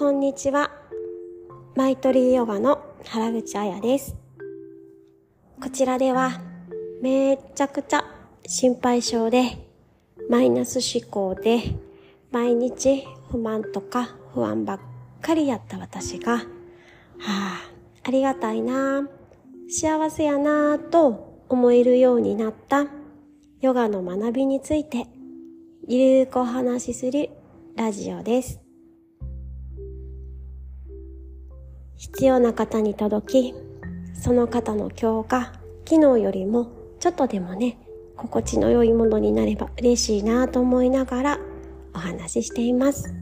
こんにちは。マイトリーヨガの原口彩です。こちらでは、めちゃくちゃ心配性で、マイナス思考で、毎日不満とか不安ばっかりやった私が、はあ、ありがたいな幸せやなと思えるようになったヨガの学びについて、ゆるくお話しするラジオです。必要な方に届き、その方の今日が昨日よりもちょっとでもね、心地の良いものになれば嬉しいなと思いながらお話ししています。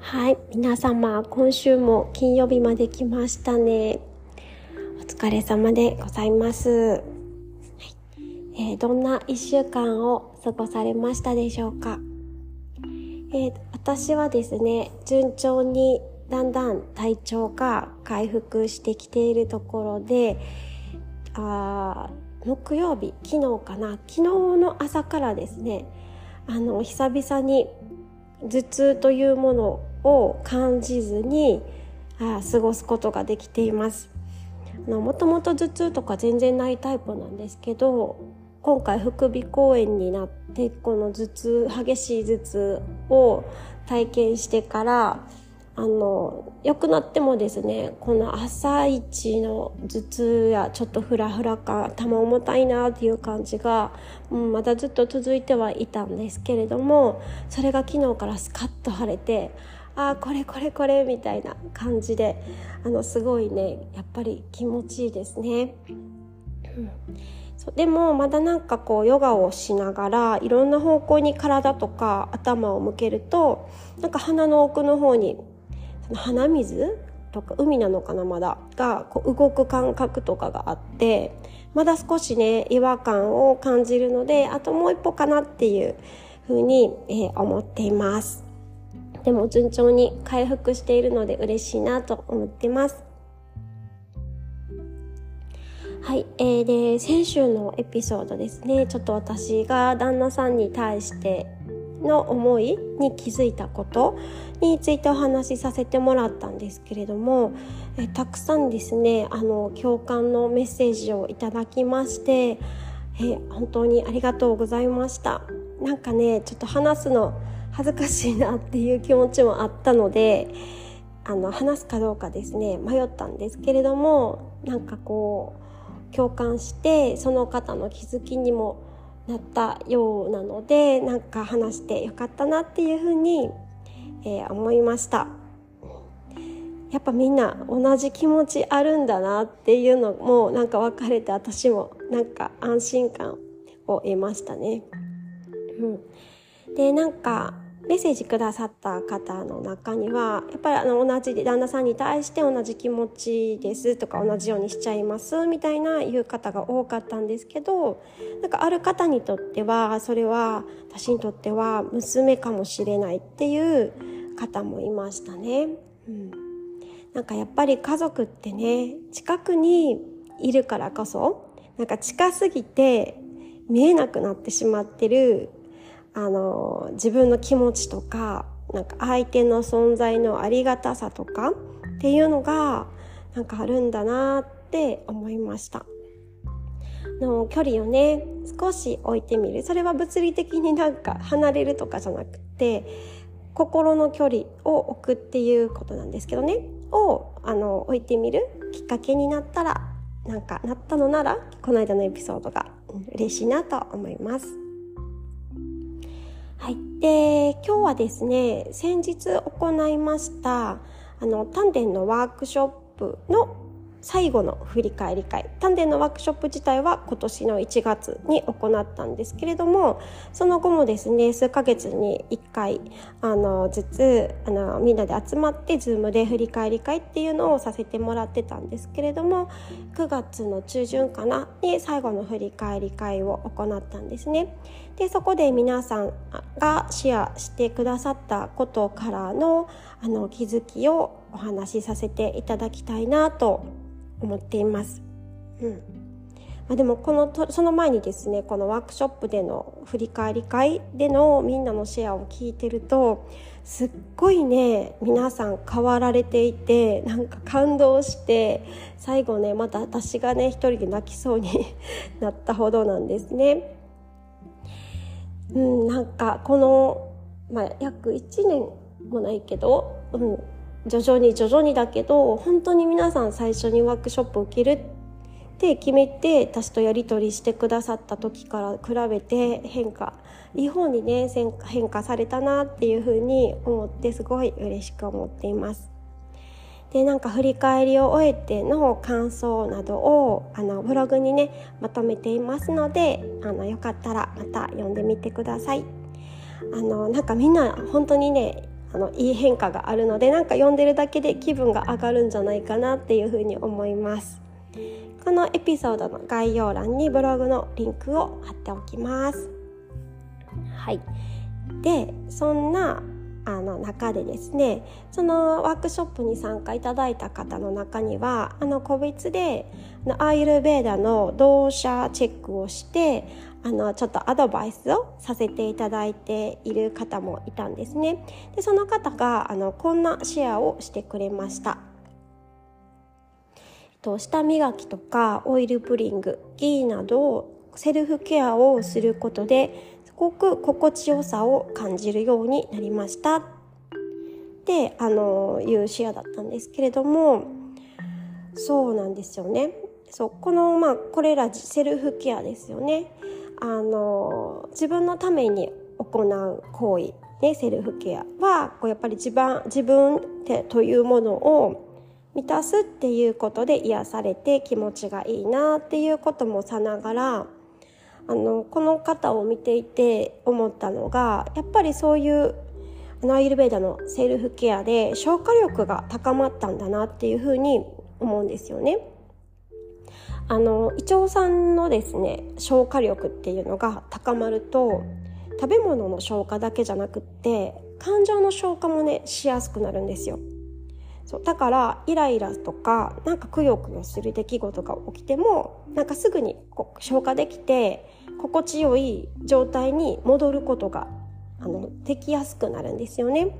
はい、皆様、今週も金曜日まで来ましたね。お疲れ様でございます。はいえーどんな一週間を過ごされましたでしょうかえー私はですね、順調にだんだん体調が回復してきているところで、あ木曜日、昨日かな、昨日の朝からですね、あの、久々に頭痛というものを感じずにあ過ごすことができています。あのもともと頭痛とか全然ないタイプなんですけど今回副鼻公演になってこの頭痛激しい頭痛を体験してからあの良くなってもですねこの朝一の頭痛やちょっとフラフラ感頭重たいなっていう感じが、うん、まだずっと続いてはいたんですけれどもそれが昨日からスカッと晴れてああこれこれこれみたいな感じであのすごいねやっぱり気持ちいいですね。うんでもまだなんかこうヨガをしながらいろんな方向に体とか頭を向けるとなんか鼻の奥の方に鼻水とか海なのかなまだがこう動く感覚とかがあってまだ少しね違和感を感じるのであともう一歩かなっていうふうに、えー思っています。でも順調に回復しているので嬉しいなと思ってます。はい、えー、で先週のエピソードですねちょっと私が旦那さんに対しての思いに気づいたことについてお話しさせてもらったんですけれどもえたくさんですねあの共感のメッセージをいただきまして、え本当にありがとうございました。なんかねちょっと話すの恥ずかしいなっていう気持ちもあったのであの話すかどうかですね迷ったんですけれどもなんかこう共感してその方の気づきにもなったようなのでなんか話してよかったなっていうふうに、えー思いましたやっぱみんな同じ気持ちあるんだなっていうのもなんか分かれて私もなんか安心感を得ましたね。うん、でなんかメッセージくださった方の中にはやっぱりあの同じ旦那さんに対して同じ気持ちですとか同じようにしちゃいますみたいな言う方が多かったんですけどなんかある方にとってはそれは私にとっては娘かもしれないっていう方もいましたね。うん、なんかやっぱり家族ってね近くにいるからこそなんか近すぎて見えなくなってしまってるあの自分の気持ちとかなんか相手の存在のありがたさとかっていうのがなんかあるんだなって思いました。の距離をね少し置いてみるそれは物理的に なんか離れるとかじゃなくて心の距離を置くっていうことなんですけどねをあの置いてみるきっかけになったらなんかなったのならこの間のエピソードが嬉しいなと思います。はい。で、今日はですね、先日行いました、あの、丹田のワークショップの最後の振り返り会。丹田のワークショップ自体は今年の1月に行ったんですけれども、その後もですね、数ヶ月に1回、あの、ずつ、あの、みんなで集まって、ズームで振り返り会っていうのをさせてもらってたんですけれども、9月の中旬かなに最後の振り返り会を行ったんですね。でそこで皆さんがシェアしてくださったことからのあの気づきをお話しさせていただきたいなと思っています。うんまあ、でもこのとその前にですねこのワークショップでの振り返り会でのみんなのシェアを聞いてるとすっごいね皆さん変わられていてなんか感動して最後ねまた私がね一人で泣きそうに なったほどなんですね。うん、なんかこの、まあ、約1年もないけど、うん、徐々に徐々にだけど本当に皆さん最初にワークショップを受けるって決めて私とやり取りしてくださった時から比べて変化いい方にね変化されたなっていうふうに思ってすごい嬉しく思っています。でなんか振り返りを終えての感想などをあのブログにねまとめていますのであのよかったらまた読んでみてください。あのなんかみんな本当にねあのいい変化があるのでなんか読んでるだけで気分が上がるんじゃないかなっていうふうに思います。このエピソードの概要欄にブログのリンクを貼っておきます。はい、でそんなあの中でですねそのワークショップに参加いただいた方の中にはあの個別でアイルベーダの同社チェックをしてあのちょっとアドバイスをさせていただいている方もいたんですねでその方があのこんなシェアをしてくれました。と舌磨きとかオイルプリングギーなどセルフケアをすることでごく心地よさを感じるようになりました。ってあのいうシェアだったんですけれどもそうなんですよね。そうこのまあこれらセルフケアですよね。あの自分のために行う行為ねセルフケアはこうやっぱり自分自分てというものを満たすっていうことで癒されて気持ちがいいなっていうこともさながらあのこの方を見ていて思ったのがやっぱりそういうアイルベーダのセルフケアで消化力が高まったんだなっていうふうに思うんですよね。あの胃腸さんのですね消化力っていうのが高まると食べ物の消化だけじゃなくって感情の消化もねしやすくなるんですよ。そうだからイライラとかなんかくよくよする出来事が起きてもなんかすぐにこう消化できて心地よい状態に戻ることがあのできやすくなるんですよね。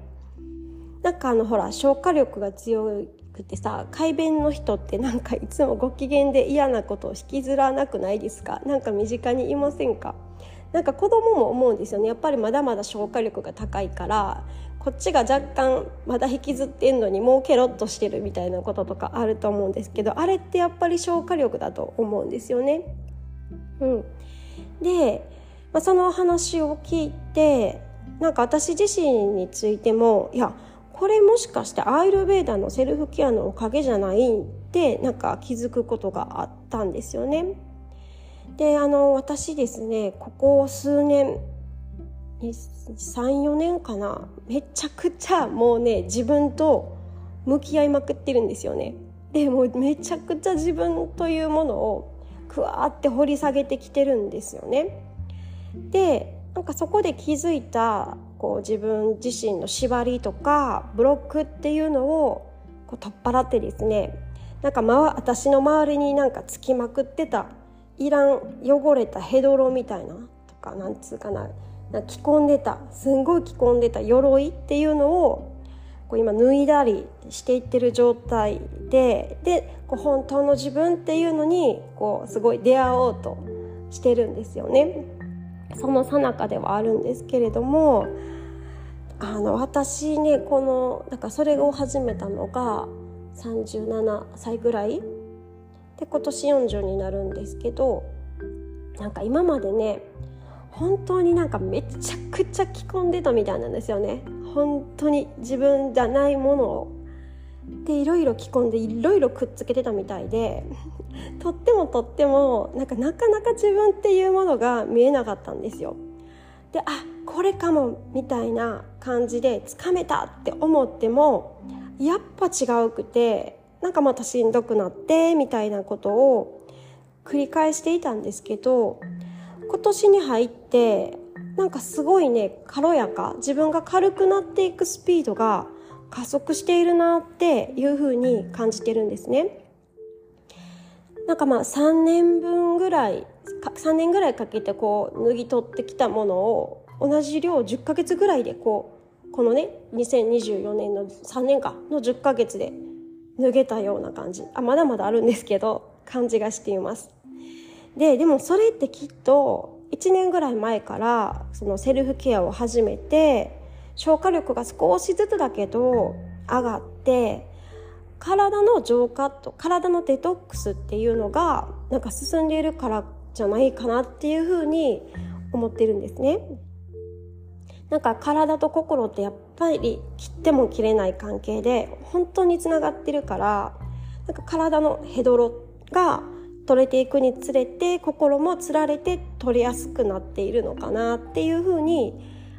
なんかあのほら消化力が強くてさ快便の人ってなんかいつもご機嫌で嫌なことを引きずらなくないですか？なんか身近にいませんか？なんか子供も思うんですよね。やっぱりまだまだ消化力が高いからこっちが若干まだ引きずってんのにもうケロッとしてるみたいなこととかあると思うんですけどあれってやっぱり消化力だと思うんですよね。うん、で、まあ、その話を聞いてなんか私自身についてもいやこれもしかしてアイルベーダのセルフケアのおかげじゃないってなんか気づくことがあったんですよね。であの私ですねここ数年34年かなめちゃくちゃもうね自分と向き合いまくってるんですよね。でもめちゃくちゃ自分というものをくわって掘り下げてきてるんですよね。でなんかそこで気づいたこう自分自身の縛りとかブロックっていうのをこう取っ払ってですねなんか、ま、私の周りになんかつきまくってたいらん汚れたヘドロみたいなとかなんつうかな着込んでたすんごい着込んでた鎧っていうのをこう今脱いだりしていってる状態ででこう本当の自分っていうのにこうすごい出会おうとしてるんですよね。その最中ではあるんですけれどもあの私ねこのなんかそれを始めたのが37歳ぐらいで今年40になるんですけどなんか今までね本当になんかめちゃくちゃ着込んでたみたいなんですよね本当に自分じゃないものをでいろいろ着込んでいろいろくっつけてたみたいで とってもとってもなんかなかなか自分っていうものが見えなかったんですよ。であこれかもみたいな感じでつかめたって思ってもやっぱ違うくてなんかまたしんどくなってみたいなことを繰り返していたんですけど今年に入ってなんかすごいね軽やか。自分が軽くなっていくスピードが加速しているなっていうふうに感じてるんですね。なんかまあ3年分ぐらい3年ぐらいかけてこう脱ぎ取ってきたものを同じ量10ヶ月ぐらいでこうこのね2024年の3年間の10ヶ月で脱げたような感じ。あまだまだあるんですけど感じがしています。ででもそれってきっと1年ぐらい前からそのセルフケアを始めて消化力が少しずつだけど上がって体の浄化と体のデトックスっていうのがなんか進んでいるからじゃないかなっていうふうに思ってるんですね。なんか体と心ってやっぱり切っても切れない関係で本当につながってるからなんか体のヘドロが取れていくにつれて心もつられて取りやすくなっているのかなっていうふうに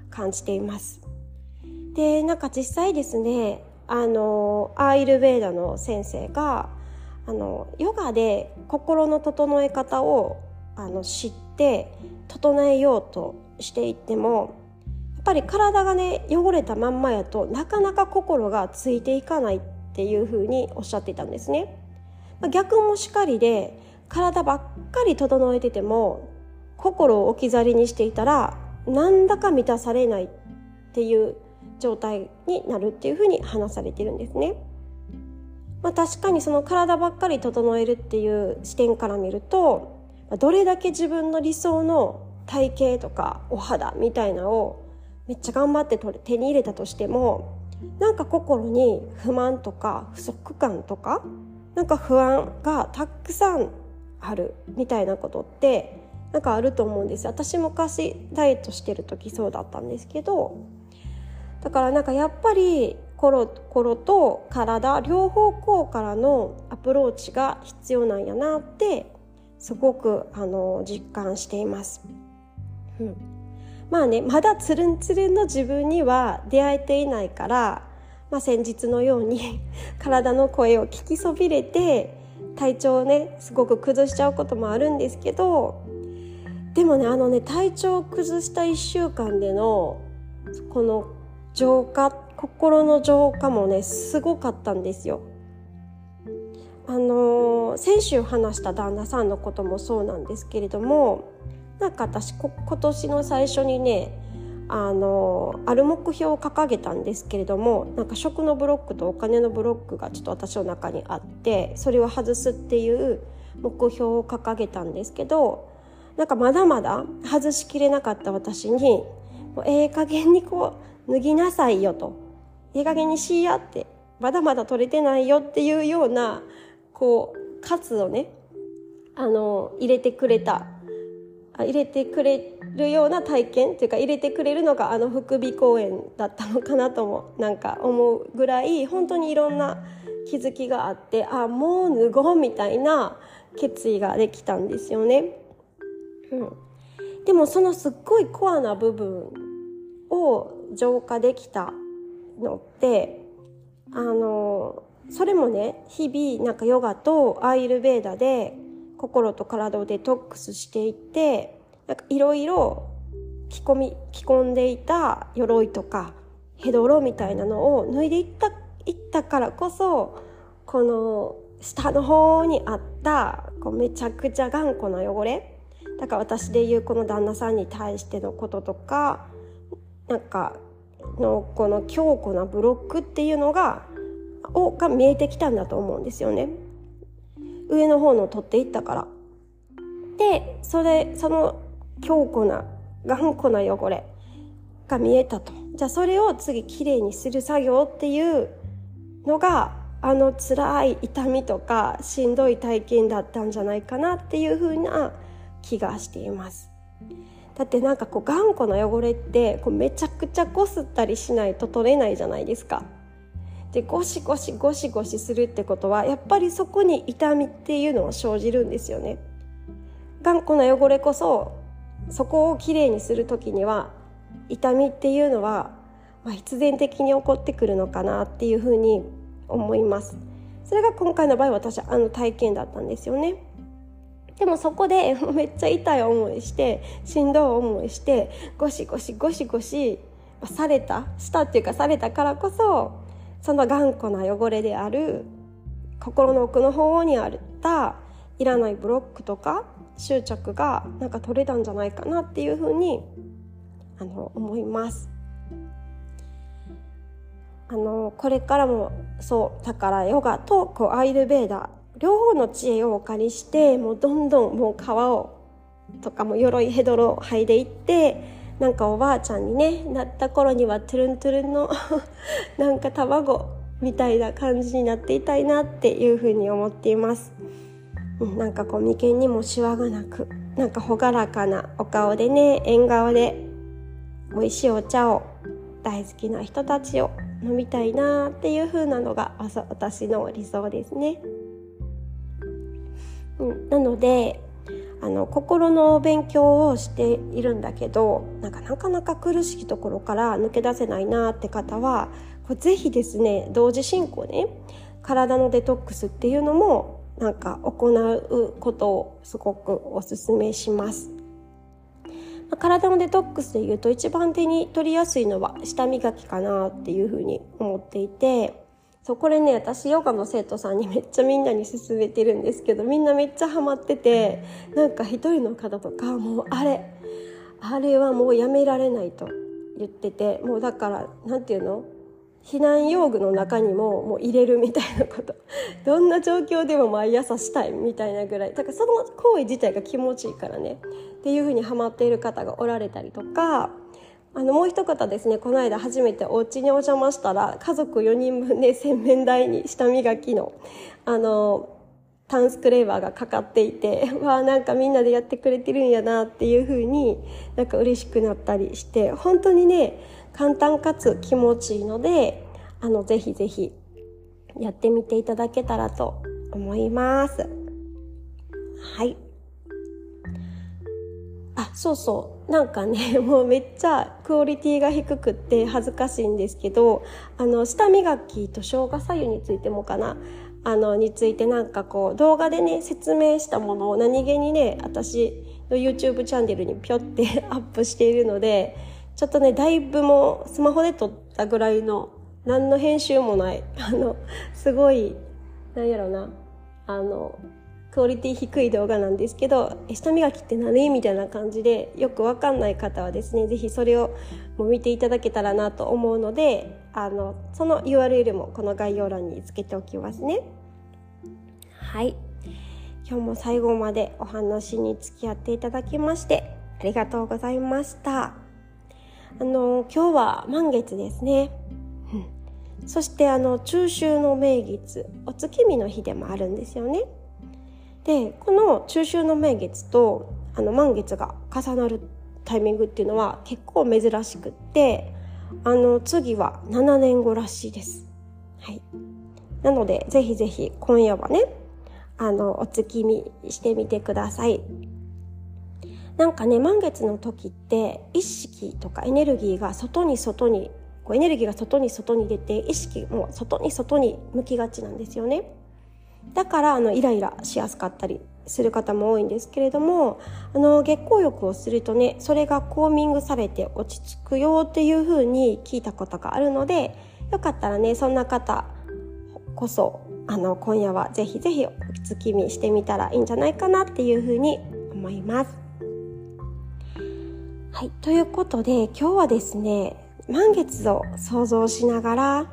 感じています。でなんか実際ですねあのアーイルベーダの先生があのヨガで心の整え方をあの知って整えようとしていってもやっぱり体がね汚れたまんまやとなかなか心がついていかないっていうふうにおっしゃっていたんですね。逆もしかりで体ばっかり整えてても心を置き去りにしていたらなんだか満たされないっていう状態になるっていうふうに話されてるんですね。まあ、確かにその体ばっかり整えるっていう視点から見るとどれだけ自分の理想の体型とかお肌みたいなのをめっちゃ頑張って手に入れたとしてもなんか心に不満とか不足感とかなんか不安がたくさんあるみたいなことってなんかあると思うんです私昔ダイエットしてる時そうだったんですけどだからなんかやっぱり心と体両方向からのアプローチが必要なんやなってすごくあの実感しています。うん、まあねまだつるんつるんの自分には出会えていないから、まあ、先日のように 体の声を聞きそびれて体調をねすごく崩しちゃうこともあるんですけどでもねあのね体調を崩した1週間でのこの浄化心の浄化もねすごかったんですよ。あのー、先週話した旦那さんのこともそうなんですけれどもなんか私今年の最初にねあのある目標を掲げたんですけれどもなんか食のブロックとお金のブロックがちょっと私の中にあってそれを外すっていう目標を掲げたんですけどなんかまだまだ外しきれなかった私にもうええ加減にこう脱ぎなさいよと。いい加減にしいやってまだまだ取れてないよっていうようなこう喝をねあの入れてくれた入れてくれるような体験っていうか入れてくれるのがあの副鼻公演だったのかなともなんか思うぐらい本当にいろんな気づきがあってあもう脱ごうみたいな決意ができたんですよね。うん、でもそのすっごいコアな部分を浄化できたのってあのそれもね日々なんかヨガとアイルベーダで心と体をデトックスしていってなんかいろいろ着込み着込んでいた鎧とかヘドロみたいなのを脱いでいったいったからこそこの下の方にあったこうめちゃくちゃ頑固な汚れだから私で言うこの旦那さんに対してのこととかなんかのこの強固なブロックっていうのがをが見えてきたんだと思うんですよね。上の方の取っていったから。でそれその強固な頑固な汚れが見えたと。じゃあそれを次きれいにする作業っていうのがあの辛い痛みとかしんどい体験だったんじゃないかなっていうふうな気がしています。だってなんかこう頑固な汚れってこうめちゃくちゃこすったりしないと取れないじゃないですか。でゴシゴシゴシゴシするってことはやっぱりそこに痛みっていうのは生じるんですよね。頑固な汚れこそそこをきれいにする時には痛みっていうのは、まあ、必然的に起こってくるのかなっていうふうに思います。それが今回の場合私あの体験だったんですよね。でもそこで めっちゃ痛い思いしてしんどい思いしてゴシゴシゴシゴシされたしたっていうかされたからこそその頑固な汚れである心の奥の方にあったいらないブロックとか執着がなんか取れたんじゃないかなっていうふうにあの思います。あのこれからもそうだからヨガとこうアイルベーダー両方の知恵をお借りしてもうどんどんもう皮をとかも鎧ヘドロを剥いでいってなんかおばあちゃんにねなった頃にはトゥルントゥルンの なんか卵みたいな感じになっていたいなっていうふうに思っています。なんかこう眉間にもシワがなくなんか朗らかなお顔でね縁側で美味しいお茶を大好きな人たちを飲みたいなっていう風なのが私の理想ですね。うん、なのであの心の勉強をしているんだけどなんかなかなか苦しいところから抜け出せないなって方はこれぜひですね同時進行ね体のデトックスっていうのもなんか行うことをすごくおすすめします。体のデトックスでいうと一番手に取りやすいのは舌磨きかなっていうふうに思っていてそうこれね私ヨガの生徒さんにめっちゃみんなに勧めてるんですけどみんなめっちゃハマっててなんか一人の方とかもうあれあれはもうやめられないと言っててもうだから何て言うの？避難用具の中にももう入れるみたいなこと。どんな状況でも毎朝したいみたいなぐらい。だからその行為自体が気持ちいいからね。っていうふうにハマっている方がおられたりとかあのもう一方ですねこの間初めてお家にお邪魔したら家族4人分で洗面台に下磨きのあのタンスクレーバーがかかっていて わあなんかみんなでやってくれてるんやなっていう風になんか嬉しくなったりして本当にね簡単かつ気持ちいいのであのぜひぜひやってみていただけたらと思います。はい。あそうそう。なんかね もうめっちゃクオリティが低くって恥ずかしいんですけどあの舌磨きと生姜左右についてもかな。あのについてなんかこう動画でね説明したものを何気にね私の YouTube チャンネルにぴょって アップしているのでちょっとね、だいぶもうスマホで撮ったぐらいの、何の編集もない、あの、すごい、なんやろな、あの、クオリティ低い動画なんですけど、下磨きって何？みたいな感じで、よくわかんない方はですね、ぜひそれをもう見ていただけたらなと思うので、あの、その URL もこの概要欄につけておきますね。はい。今日も最後までお話に付き合っていただきまして、ありがとうございました。あの今日は満月ですね、うん、そしてあの中秋の名月お月見の日でもあるんですよねでこの中秋の名月とあの満月が重なるタイミングっていうのは結構珍しくってあの次は7年後らしいです。はい、なのでぜひぜひ今夜はねあのお月見してみてください。なんかね満月の時って意識とかエネルギーが外に外にこうエネルギーが外に外に出て意識も外に外に向きがちなんですよねだからあのイライラしやすかったりする方も多いんですけれどもあの月光浴をするとねそれがコーミングされて落ち着くよっていう風に聞いたことがあるのでよかったらねそんな方こそあの今夜はぜひぜひお月見してみたらいいんじゃないかなっていう風に思います。はい、ということで今日はですね満月を想像しながら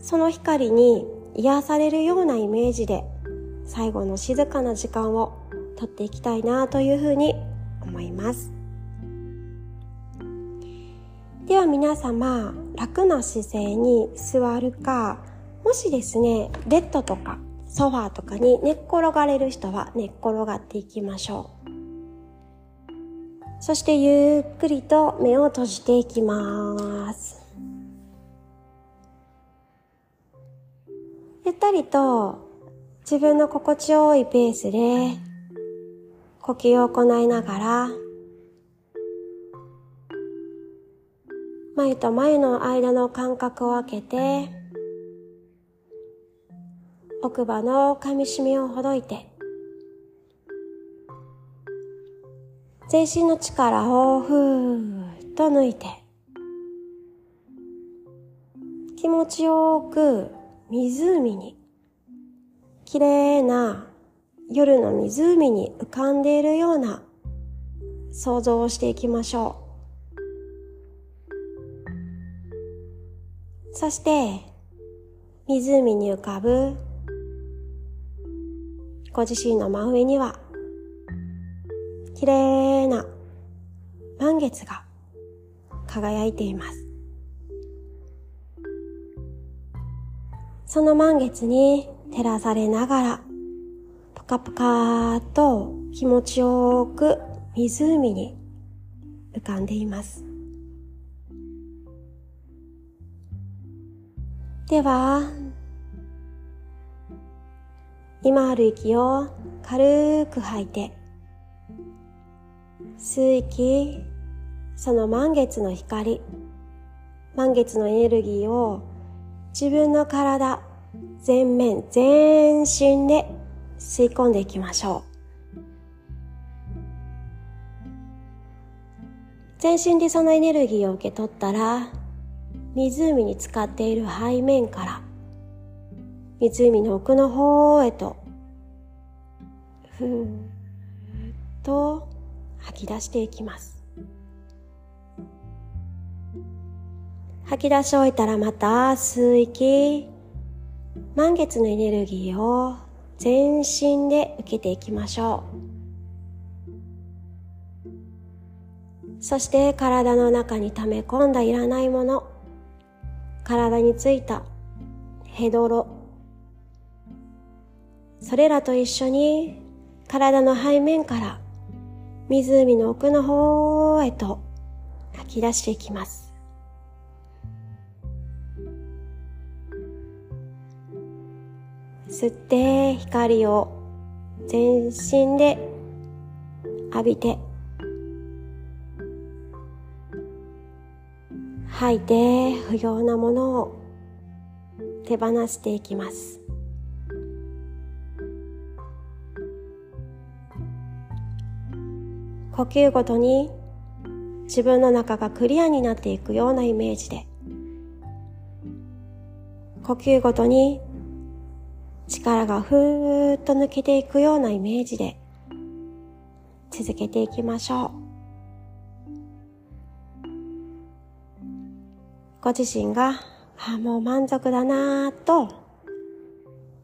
その光に癒されるようなイメージで最後の静かな時間をとっていきたいなというふうに思いますでは皆様楽な姿勢に座るかもしですねベッドとかソファーとかに寝っ転がれる人は寝っ転がっていきましょうそしてゆっくりと目を閉じていきます。ゆったりと自分の心地よいペースで呼吸を行いながら眉と眉の間の間隔を空けて奥歯の噛み締めをほどいて全身の力をふーっと抜いて気持ちよく湖に綺麗な夜の湖に浮かんでいるような想像をしていきましょう。そして、湖に浮かぶご自身の真上には綺麗な満月が輝いています。その満月に照らされながら、ぷかぷかと気持ちよく湖に浮かんでいます。では、今ある息を軽く吐いて、吸う息、その満月の光、満月のエネルギーを自分の体、全面、全身で吸い込んでいきましょう。全身でそのエネルギーを受け取ったら、湖に浸かっている背面から、湖の奥の方へと、ふーっと吐き出していきます。吐き出し終えたらまた吸う息、満月のエネルギーを全身で受けていきましょう。そして体の中に溜め込んだいらないもの、体についたヘドロ、それらと一緒に体の背面から湖の奥の方へと吐き出していきます。吸って光を全身で浴びて吐いて不要なものを手放していきます。呼吸ごとに自分の中がクリアになっていくようなイメージで呼吸ごとに力がふーっと抜けていくようなイメージで続けていきましょう。ご自身が、ああもう満足だなぁと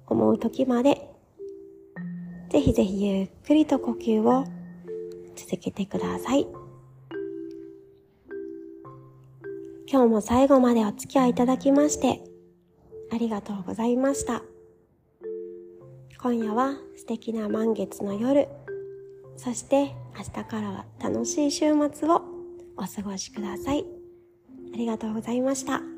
思う時まで、ぜひぜひゆっくりと呼吸を続けてください。今日も最後までお付き合いいただきまして、ありがとうございました。今夜は素敵な満月の夜、そして明日からは楽しい週末をお過ごしください。ありがとうございました。